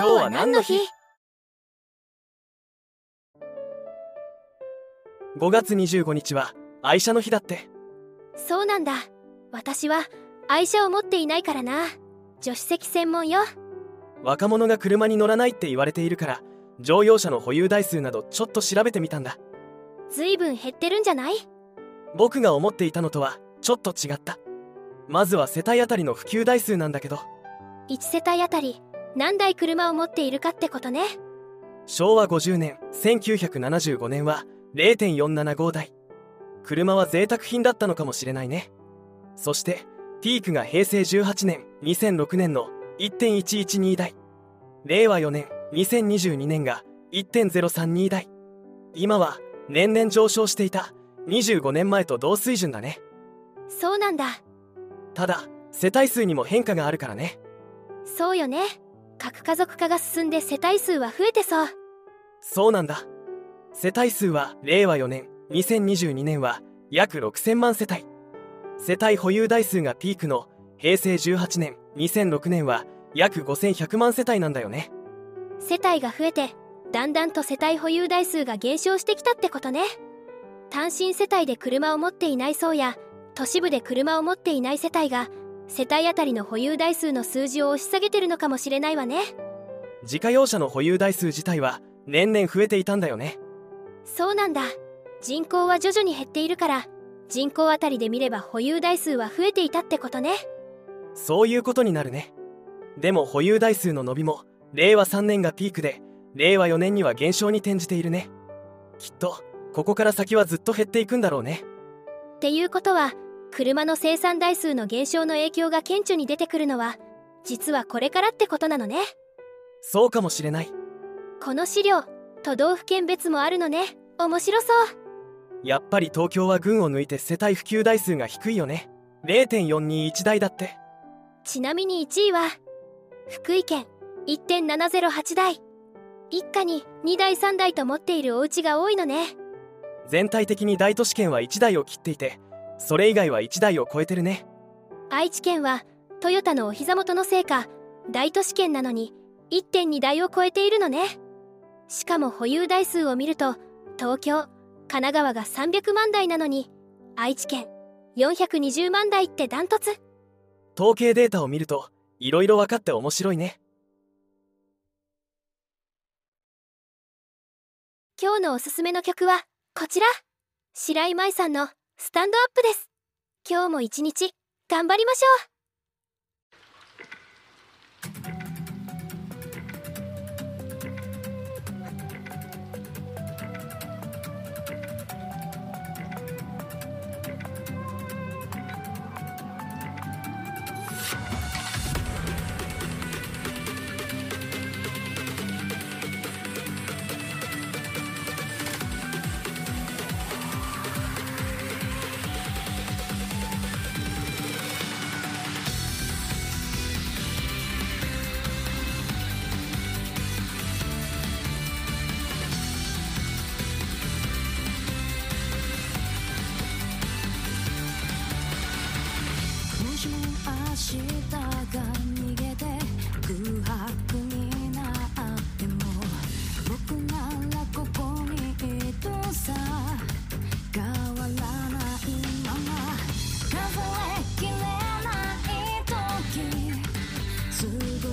今日は何の日 ?5 月25日は愛車の日だって。そうなんだ。私は愛車を持っていないからな。助手席専門よ。若者が車に乗らないって言われているから乗用車の保有台数などちょっと調べてみたんだ。ずいぶん減ってるんじゃない？僕が思っていたのとはちょっと違った。まずは世帯当たりの普及台数なんだけど。1世帯あたり何台車を持っているかってことね。昭和50年1975年は0.475台。車は贅沢品だったのかもしれないね。そしてピークが平成18年2006年の1.112台。令和4年2022年が1.032台。今は年々上昇していた25年前と同水準だね。そうなんだ。ただ世帯数にも変化があるからね。そうよね核家族化が進んで世帯数は増えてそう。そうなんだ。世帯数は令和4年2022年は約6000万世帯。世帯保有台数がピークの平成18年2006年は約5100万世帯なんだよね。世帯が増えてだんだんと世帯保有台数が減少してきたってことね。単身世帯で車を持っていない層や都市部で車を持っていない世帯が世帯当たりの保有台数の数字を押し下げてるのかもしれないわね。自家用車の保有台数自体は年々増えていたんだよね。そうなんだ。人口は徐々に減っているから人口当たりで見れば保有台数は増えていたってことね。そういうことになるね。でも保有台数の伸びも令和3年がピークで令和4年には減少に転じているね。きっとここから先はずっと減っていくんだろうね。っていうことは車の生産台数の減少の影響が顕著に出てくるのは実はこれからってことなのね。そうかもしれない。この資料都道府県別もあるのね。面白そう。やっぱり東京は群を抜いて世帯普及台数が低いよね。0.421台だって。ちなみに1位は福井県1.708台。一家に2台3台と持っているお家が多いのね。全体的に大都市圏は1台を切っていてそれ以外は1台を超えてるね。愛知県はトヨタのお膝元のせいか大都市圏なのに1.2台を超えているのね。しかも保有台数を見ると東京神奈川が300万台なのに愛知県420万台ってダントツ。統計データを見るといろいろ分かって面白いね。今日のおすすめの曲はこちら。白井舞さんのスタンドアップです。今日も一日頑張りましょう。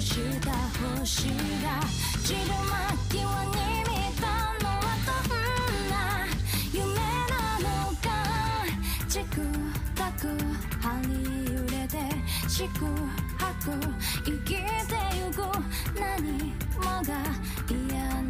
した星が散る間際に見たの？はどんな夢なのかチクタク張り揺れて四苦八苦生きてゆく何もが嫌な